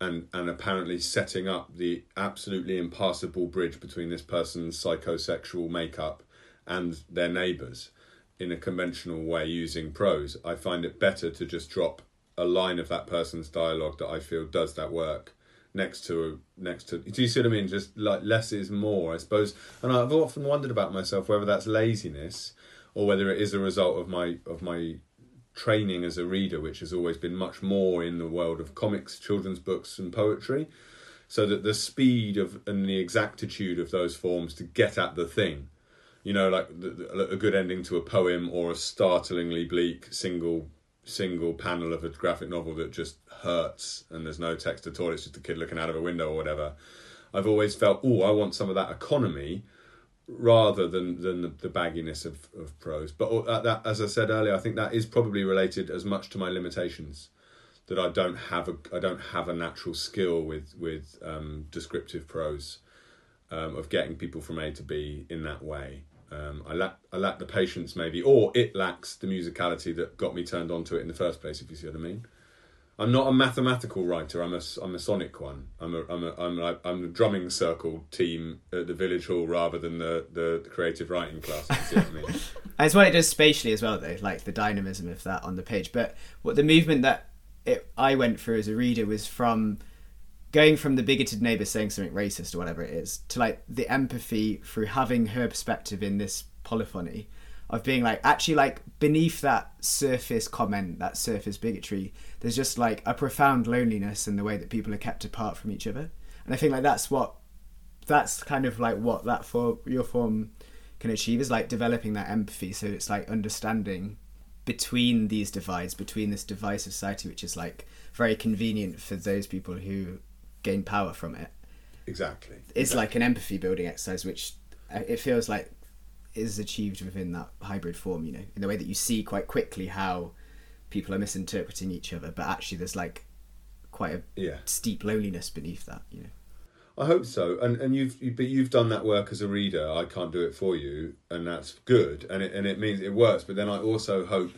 and and apparently setting up the absolutely impassable bridge between this person's psychosexual makeup and their neighbours in a conventional way using prose, I find it better to just drop a line of that person's dialogue that I feel does that work next to next to do you see what I mean? Just like less is more, I suppose. And I've often wondered about myself whether that's laziness or whether it is a result of my of my training as a reader, which has always been much more in the world of comics, children's books, and poetry. So that the speed of and the exactitude of those forms to get at the thing, you know, like the, the, a good ending to a poem or a startlingly bleak single single panel of a graphic novel that just hurts and there's no text at all, it's just a kid looking out of a window or whatever. I've always felt, oh, I want some of that economy rather than than the, the bagginess of, of prose. But uh, that, as I said earlier, I think that is probably related as much to my limitations that I don't have a I don't have a natural skill with with um, descriptive prose um, of getting people from A to B in that way. Um, I lack I lack the patience maybe, or it lacks the musicality that got me turned onto it in the first place. If you see what I mean. I'm not a mathematical writer. I'm a, I'm a sonic one. I'm a, I'm a, I'm a, I'm the drumming circle team at the village hall rather than the, the, the creative writing class. You see what I mean? It's what it does spatially as well, though, like the dynamism of that on the page. But what the movement that it, I went through as a reader was from going from the bigoted neighbor saying something racist or whatever it is to like the empathy through having her perspective in this polyphony of being like actually like beneath that surface comment that surface bigotry there's just like a profound loneliness in the way that people are kept apart from each other. And i think like that's what that's kind of like what that for your form can achieve is like developing that empathy. So it's like understanding between these divides between this divisive society which is like very convenient for those people who gain power from it exactly it's exactly. like an empathy building exercise which uh, it feels like is achieved within that hybrid form, you know, in the way that you see quite quickly how people are misinterpreting each other, but actually there's like quite a yeah. steep loneliness beneath that, you know. I hope so, and and you've you, but you've done that work as a reader. I can't do it for you, and that's good, and it and it means it works. But then I also hope,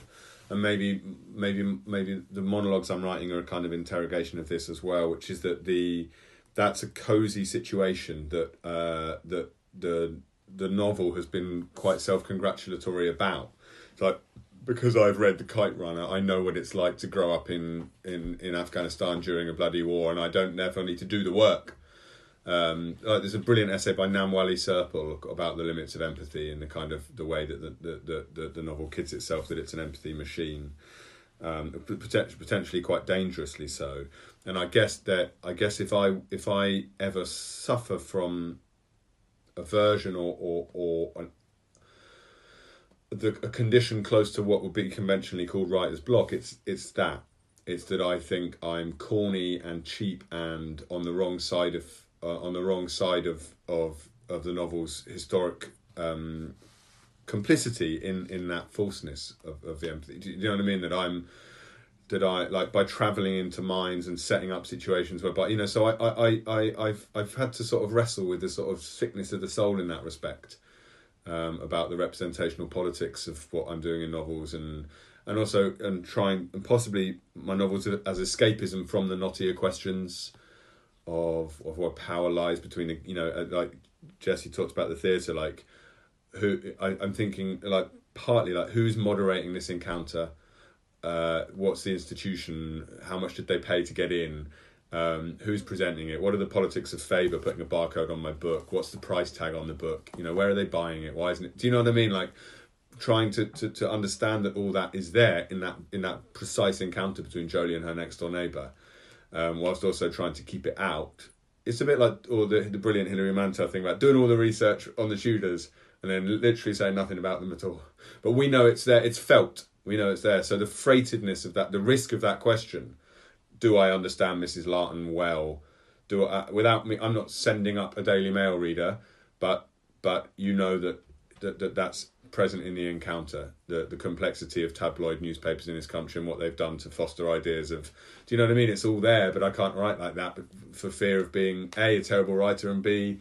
and maybe maybe maybe the monologues I'm writing are a kind of interrogation of this as well, which is that the that's a cozy situation that uh, that the the novel has been quite self congratulatory about. It's like because I've read The Kite Runner, I know what it's like to grow up in, in, in Afghanistan during a bloody war, and I don't never need to do the work. Um, like there's a brilliant essay by Namwali Serpell about the limits of empathy and the kind of the way that the the, the, the, novel kids itself that it's an empathy machine, um, potentially quite dangerously so. And I guess that I guess if I if I ever suffer from aversion or or, or an, the, a condition close to what would be conventionally called writer's block. It's it's that. It's that I think I'm corny and cheap and on the wrong side of uh, on the wrong side of of of the novel's historic um, complicity in in that falseness of, of the empathy. Do you know what I mean? That I'm that I like by traveling into minds and setting up situations whereby you know so I I I I've I've had to sort of wrestle with the sort of sickness of the soul in that respect um, about the representational politics of what I'm doing in novels and and also and trying and possibly my novels as escapism from the knottier questions of of where power lies between the, you know uh, like Jesse talked about the theatre like who I, I'm thinking like partly like who's moderating this encounter? Uh, what's the institution, how much did they pay to get in, um, who's presenting it, what are the politics of Faber putting a barcode on my book, what's the price tag on the book, you know, where are they buying it, why isn't it, do you know what I mean? Like trying to, to, to understand that all that is there in that in that precise encounter between Jolie and her next door neighbour, um, whilst also trying to keep it out. It's a bit like all the the brilliant Hilary Mantel thing about doing all the research on the Tudors and then literally saying nothing about them at all. But we know it's there, it's felt we know it's there. So the freightedness of that, the risk of that question, do I understand Mrs. Larton well? Do I, without me, I'm not sending up a Daily Mail reader, but but you know that that, that that's present in the encounter, the the complexity of tabloid newspapers in this country and what they've done to foster ideas of, do you know what I mean? It's all there, but I can't write like that for fear of being a a terrible writer and b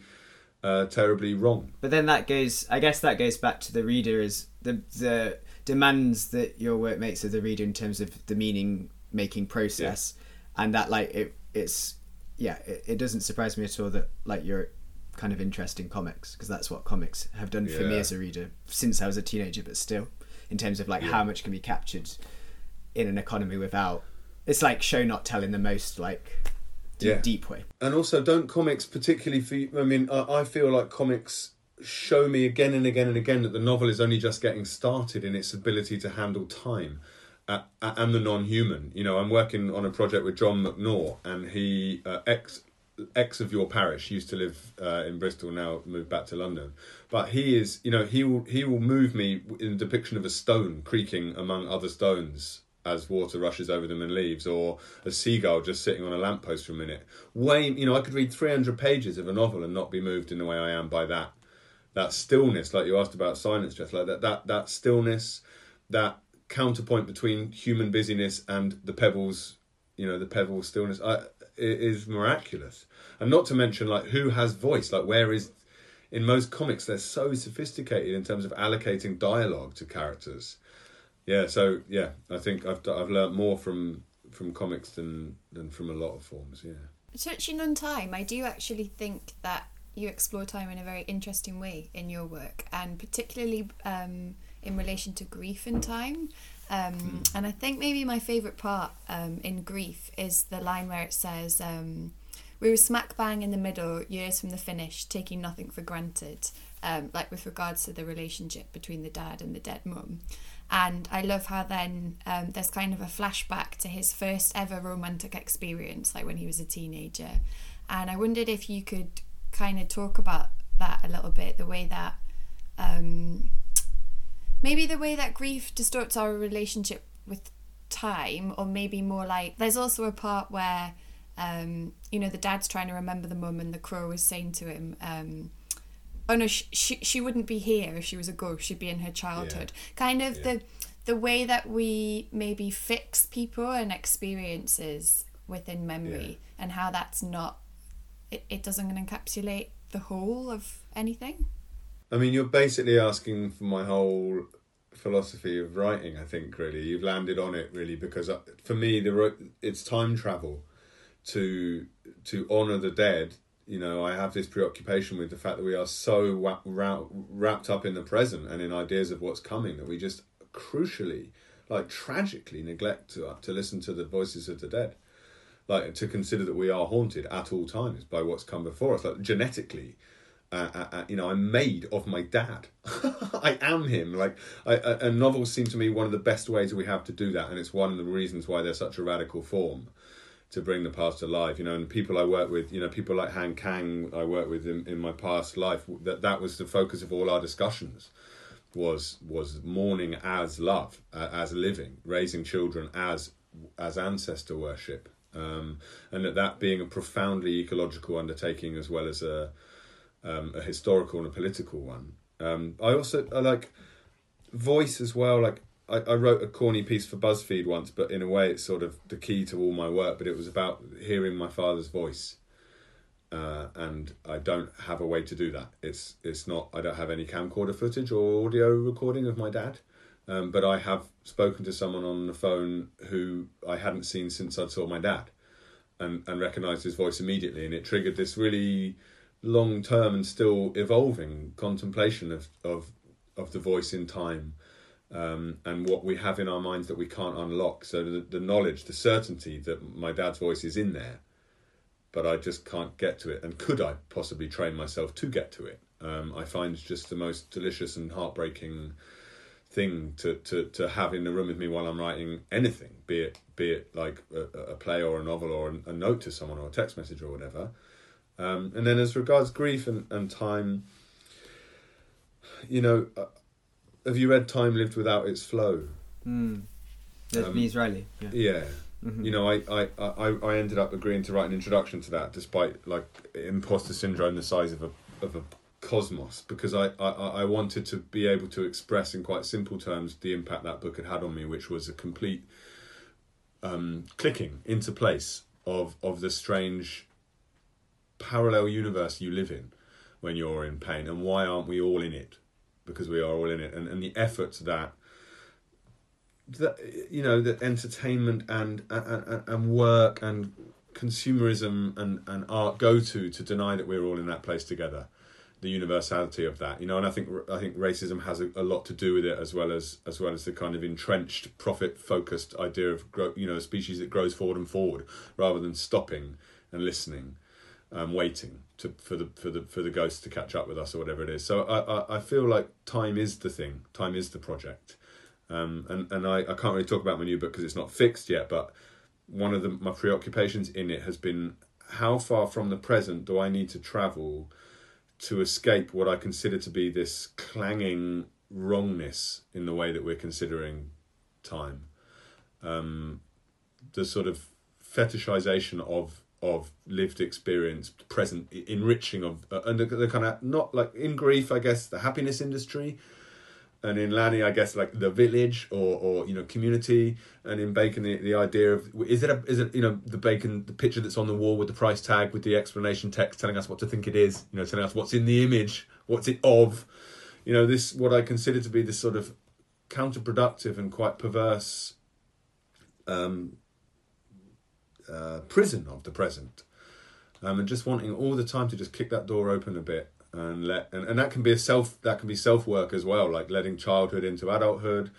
uh, terribly wrong. But then that goes, I guess that goes back to the reader is the the demands that your work makes of the reader in terms of the meaning making process yeah. and that like it it's yeah it, it, doesn't surprise me at all that like you're kind of interested in comics because that's what comics have done for me as a reader since I was a teenager but still in terms of like yeah. how much can be captured in an economy without it's like show not tell in the most like deep, yeah. deep way and also don't comics particularly for you, I mean I, I feel like comics show me again and again and again that the novel is only just getting started in its ability to handle time uh, and the non-human. You know, I'm working on a project with Jon McNaught, and he uh, ex ex of your parish used to live uh, in Bristol, now moved back to London. But he is, you know, he will he will move me in the depiction of a stone creaking among other stones as water rushes over them and leaves, or a seagull just sitting on a lamppost for a minute. Way, you know, I could read 300 pages of a novel and not be moved in the way I am by that that stillness, like you asked about silence, just like that that that stillness, that counterpoint between human busyness and the pebbles, you know, the pebble stillness, I, is miraculous. And not to mention, like, who has voice? Like, where is in most comics they're so sophisticated in terms of allocating dialogue to characters. Yeah, so yeah, I think I've I've learned more from from comics than than from a lot of forms. Yeah. Touching on time, I do actually think that you explore time in a very interesting way in your work, and particularly um, in relation to grief and time. Um, mm. And I think maybe my favourite part um, in grief is the line where it says, um, "We were smack bang in the middle, years from the finish, taking nothing for granted." Um, like with regards to the relationship between the dad and the dead mum. And I love how then um, there's kind of a flashback to his first ever romantic experience, like when he was a teenager. And I wondered if you could kind of talk about that a little bit, the way that um, maybe the way that grief distorts our relationship with time, or maybe more like there's also a part where um, you know the dad's trying to remember the mum, and the crow is saying to him. Um, oh no, she, she she wouldn't be here if she was a ghost. She'd be in her childhood. Yeah. Kind of yeah. the the way that we maybe fix people and experiences within memory, yeah. and how that's not it, it doesn't encapsulate the whole of anything. I mean, you're basically asking for my whole philosophy of writing. I think really you've landed on it really because uh, for me, the it's time travel to to honor the dead. You know, I have this preoccupation with the fact that we are so wrapped up in the present and in ideas of what's coming that we just crucially, like tragically, neglect to to listen to the voices of the dead like to consider that we are haunted at all times by what's come before us like genetically uh, uh, uh, you know, I'm made of my dad. I am him. Like, I, and novels seem to me one of the best ways we have to do that, and it's one of the reasons why they're such a radical form to bring the past to life. You know, and people I work with, you know, people like Han Kang, I work with in, in my past life. That that was the focus of all our discussions. Was was mourning as love, uh, as living, raising children as as ancestor worship, um, and that that being a profoundly ecological undertaking as well as a um, a historical and a political one. Um, I also I like voice as well. Like I, I wrote a corny piece for BuzzFeed once, but in a way it's sort of the key to all my work. But it was about hearing my father's voice, uh, and I don't have a way to do that. It's it's not. I don't have any camcorder footage or audio recording of my dad. Um, but I have spoken to someone on the phone who I hadn't seen since I saw my dad, and and recognised his voice immediately, and it triggered this really long term and still evolving contemplation of of of the voice in time um, and what we have in our minds that we can't unlock. So the, the knowledge, the certainty that my dad's voice is in there, but I just can't get to it. And could I possibly train myself to get to it? Um, I find just the most delicious and heartbreaking thing to, to, to have in the room with me while I'm writing anything, be it be it like a, a play or a novel or a, a note to someone or a text message or whatever. Um, and then as regards grief and, and time, you know, uh, have you read Time Lived Without Its Flow? Mm. That's um, Riley. Yeah. yeah. Mm-hmm. You know, I, I, I, I ended up agreeing to write an introduction to that, despite like imposter syndrome the size of a of a cosmos, because I, I, I wanted to be able to express in quite simple terms the impact that book had had on me, which was a complete um, clicking into place of of the strange parallel universe you live in when you're in pain and why aren't we all in it? Because we are all in it. And, and the efforts that that you know that entertainment and, and and work and consumerism and, and art go to to deny that we're all in that place together the universality of that you know? And i think i think racism has a, a lot to do with it as well as as well as the kind of entrenched profit focused idea of grow, you know a species that grows forward and forward rather than stopping and listening um, waiting to for the for the for the ghost to catch up with us or whatever it is. So I, I, I feel like time is the thing. Time is the project. Um, and and I, I can't really talk about my new book because it's not fixed yet. But one of the my preoccupations in it has been how far from the present do I need to travel to escape what I consider to be this clanging wrongness in the way that we're considering time. Um, the sort of fetishization of of lived experience, present enriching of uh, and the, the kind of not like in grief, I guess the happiness industry, and in Lanny, I guess like the village or or you know community, and in Bacon the, the idea of is it a is it you know the Bacon the picture that's on the wall with the price tag with the explanation text telling us what to think it is, you know, telling us what's in the image, what's it of, you know, this what I consider to be this sort of counterproductive and quite perverse um, uh, prison of the present, um, and just wanting all the time to just kick that door open a bit and let and, and that can be a self that can be self work as well, like letting childhood into adulthood,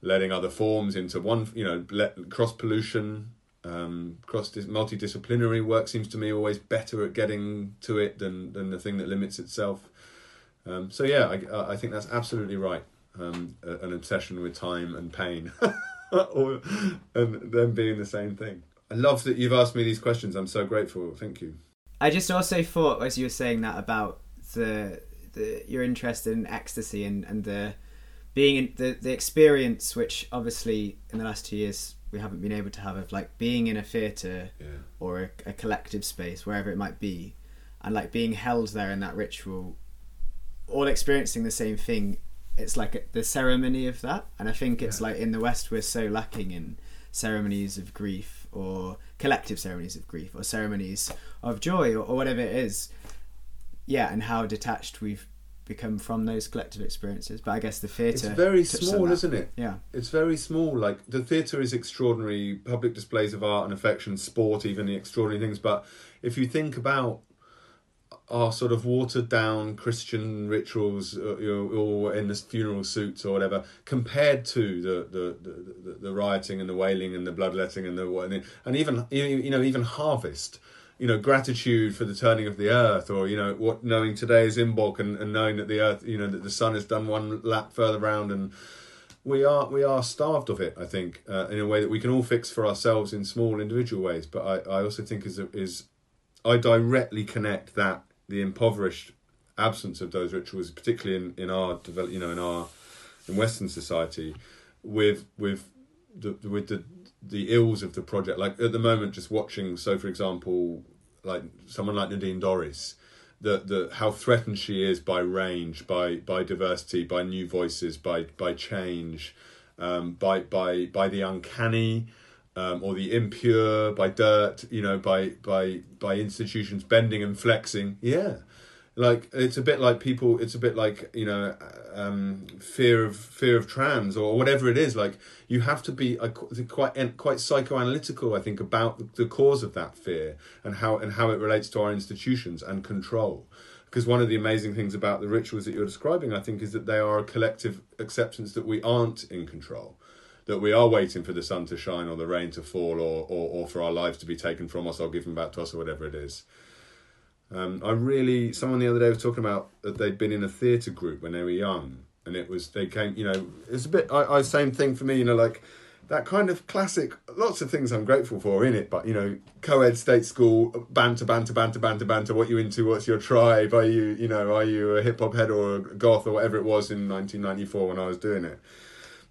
letting other forms into one, you know, let cross pollution. Um, cross multidisciplinary work seems to me always better at getting to it than than the thing that limits itself. Um, so yeah, I, I think that's absolutely right. Um, an obsession with time and pain, or, and them being the same thing. I love that you've asked me these questions. I'm so grateful. Thank you. I just also thought, as you were saying that about the, the your interest in ecstasy and, and the being in the, the experience, which obviously in the last two years we haven't been able to have, of like being in a theatre yeah. or a, a collective space, wherever it might be, and like being held there in that ritual, all experiencing the same thing. It's like the ceremony of that, and I think it's yeah. like in the West we're so lacking in ceremonies of grief or collective ceremonies of grief or ceremonies of joy or, or whatever it is. Yeah and how detached we've become from those collective experiences. But i guess the theatre it's very small isn't it? Yeah. It's very small. Like the theatre is extraordinary. Public displays of art and affection sport even the extraordinary things. But if you think about are sort of watered down Christian rituals, uh, you know, or in the funeral suits or whatever, compared to the the, the, the, the rioting and the wailing and the bloodletting and the and even you know even harvest, you know, gratitude for the turning of the earth, or you know what knowing today's Imbolc and, and knowing that the earth, you know, that the sun has done one lap further round and we are we are starved of it. I think uh, in a way that we can all fix for ourselves in small individual ways. But I, I also think is is I directly connect that the impoverished absence of those rituals, particularly in, in our develop, you know, in our in Western society, with with the with the the ills of the project. Like at the moment, just watching. So, for example, like someone like Nadine Dorries, the the how threatened she is by range, by by diversity, by new voices, by by change, um, by by by the uncanny um, or the impure by dirt, you know, by by by institutions bending and flexing. Yeah, like it's a bit like people. It's a bit like you know, um, fear of fear of trans or whatever it is. Like you have to be a, quite quite psychoanalytical, I think, about the cause of that fear and how and how it relates to our institutions and control. Because one of the amazing things about the rituals that you're describing, I think, is that they are a collective acceptance that we aren't in control that we are waiting for the sun to shine or the rain to fall or, or, or for our lives to be taken from us or given back to us or whatever it is. Um, I really, someone the other day was talking about that they'd been in a theatre group when they were young, and it was they came, you know, it's a bit, I, I same thing for me, you know, like that kind of classic. Lots of things I'm grateful for in it, but you know, co-ed state school banter, banter, banter, banter, banter. What you into? What's your tribe? Are you, you know, are you a hip hop head or a goth or whatever it was in 1994 when I was doing it?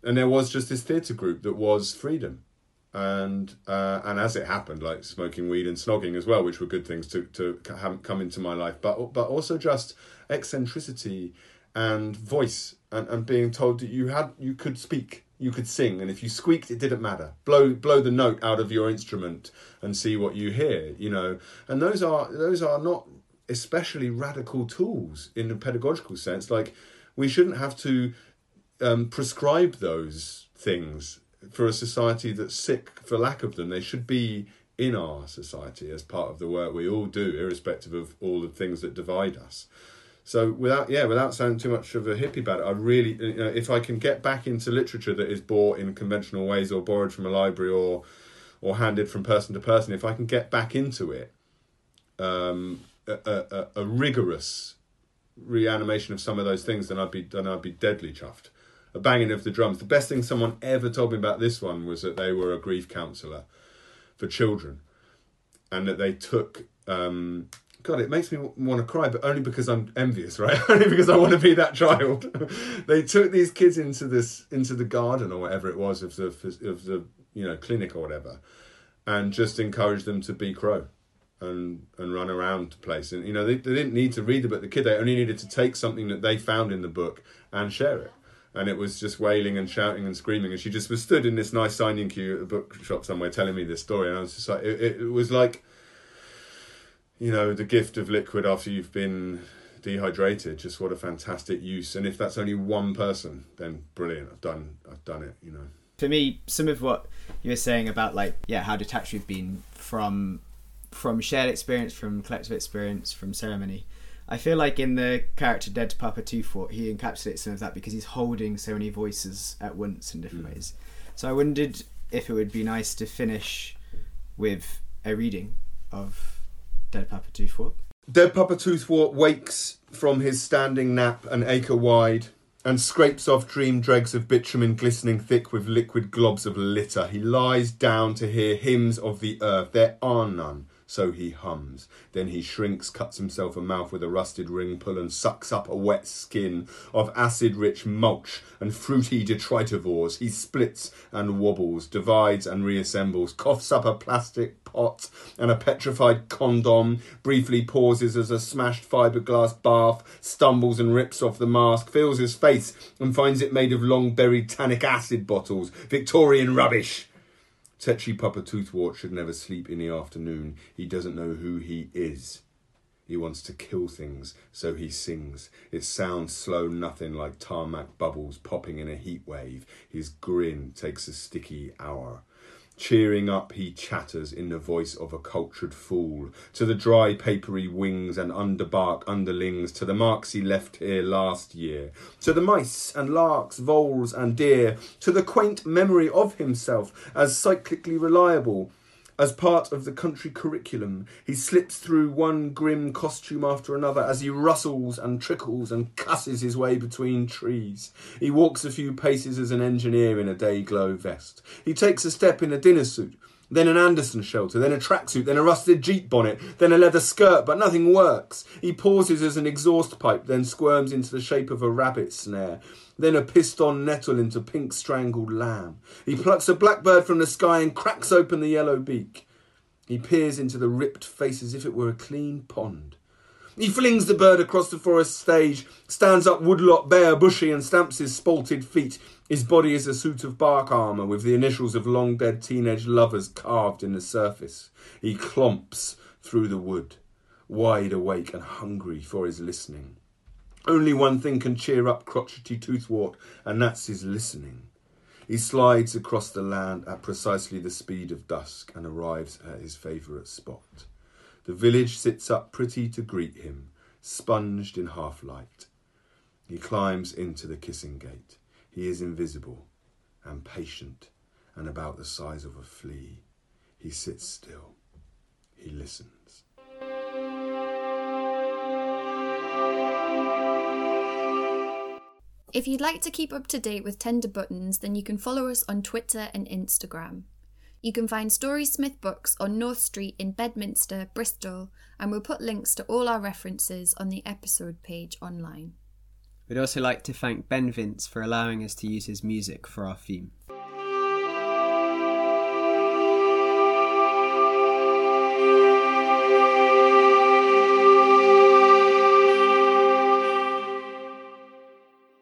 And there was just this theatre group that was freedom and uh, and as it happened, like smoking weed and snogging as well, which were good things to to come into my life, but but also just eccentricity and voice and, and being told that you had you could speak, you could sing, and if you squeaked, it didn't matter. Blow blow the note out of your instrument and see what you hear, you know. And those are those are not especially radical tools in a pedagogical sense. Like we shouldn't have to um, prescribe those things for a society that's sick for lack of them. They should be in our society as part of the work we all do, irrespective of all the things that divide us. So without yeah, without sounding too much of a hippie about it, I really you know, if I can get back into literature that is bought in conventional ways or borrowed from a library or or handed from person to person, if I can get back into it, um, a, a, a rigorous reanimation of some of those things, then I'd be then I'd be deadly chuffed a banging of the drums. The best thing someone ever told me about this one was that they were a grief counsellor for children, and that they took. Um, God, it makes me want to cry, but only because I'm envious, right? only because I want to be that child. they took these kids into this into the garden or whatever it was of the of the you know clinic or whatever, and just encouraged them to be crow, and and run around the place. And you know, they, they didn't need to read the book. The kid they only needed to take something that they found in the book and share it. And it was just wailing and shouting and screaming. And she just was stood in this nice signing queue at a bookshop somewhere telling me this story. And I was just like, it, it, it was like, you know, the gift of liquid after you've been dehydrated. Just what a fantastic use. And if that's only one person, then brilliant. I've done, I've done it. You know. For me, some of what you were saying about like, yeah, how detached we've been from from shared experience, from collective experience, from ceremony. I feel like in the character Dead Papa Toothwort, he encapsulates some of that because he's holding so many voices at once in different mm. ways. So I wondered if it would be nice to finish with a reading of Dead Papa Toothwort. Dead Papa Toothwort wakes from his standing nap an acre wide and scrapes off dream dregs of bitumen glistening thick with liquid globs of litter. He lies down to hear hymns of the earth. There are none so he hums. Then he shrinks, cuts himself a mouth with a rusted ring pull, and sucks up a wet skin of acid rich mulch and fruity detritivores. He splits and wobbles, divides and reassembles, coughs up a plastic pot and a petrified condom, briefly pauses as a smashed fiberglass bath, stumbles and rips off the mask, feels his face and finds it made of long buried tannic acid bottles, Victorian rubbish. Tetchy Papa Toothwort should never sleep in the afternoon. He doesn't know who he is. He wants to kill things, so he sings. It sounds slow nothing like tarmac bubbles popping in a heat wave. His grin takes a sticky hour. Cheering up, he chatters in the voice of a cultured fool, to the dry, papery wings and underbark underlings, to the marks he left here last year, to the mice and larks, voles and deer, to the quaint memory of himself as cyclically reliable, as part of the country curriculum, he slips through one grim costume after another as he rustles and trickles and cusses his way between trees. He walks a few paces as an engineer in a day glow vest. He takes a step in a dinner suit, then an Anderson shelter, then a tracksuit, then a rusted Jeep bonnet, then a leather skirt, but nothing works. He pauses as an exhaust pipe, then squirms into the shape of a rabbit snare then a piston nettle into pink strangled lamb. He plucks a blackbird from the sky and cracks open the yellow beak. He peers into the ripped face as if it were a clean pond. He flings the bird across the forest stage, stands up woodlot bare, bushy, and stamps his spalted feet. His body is a suit of bark armour with the initials of long dead teenage lovers carved in the surface. He clomps through the wood, wide awake and hungry for his listening. Only one thing can cheer up crotchety Toothwort, and that's his listening. He slides across the land at precisely the speed of dusk and arrives at his favourite spot. The village sits up pretty to greet him, sponged in half light. He climbs into the kissing gate. He is invisible and patient and about the size of a flea. He sits still. He listens. If you'd like to keep up to date with Tender Buttons, then you can follow us on Twitter and Instagram. You can find Storysmith books on North Street in Bedminster, Bristol, and we'll put links to all our references on the episode page online. We'd also like to thank Ben Vince for allowing us to use his music for our theme.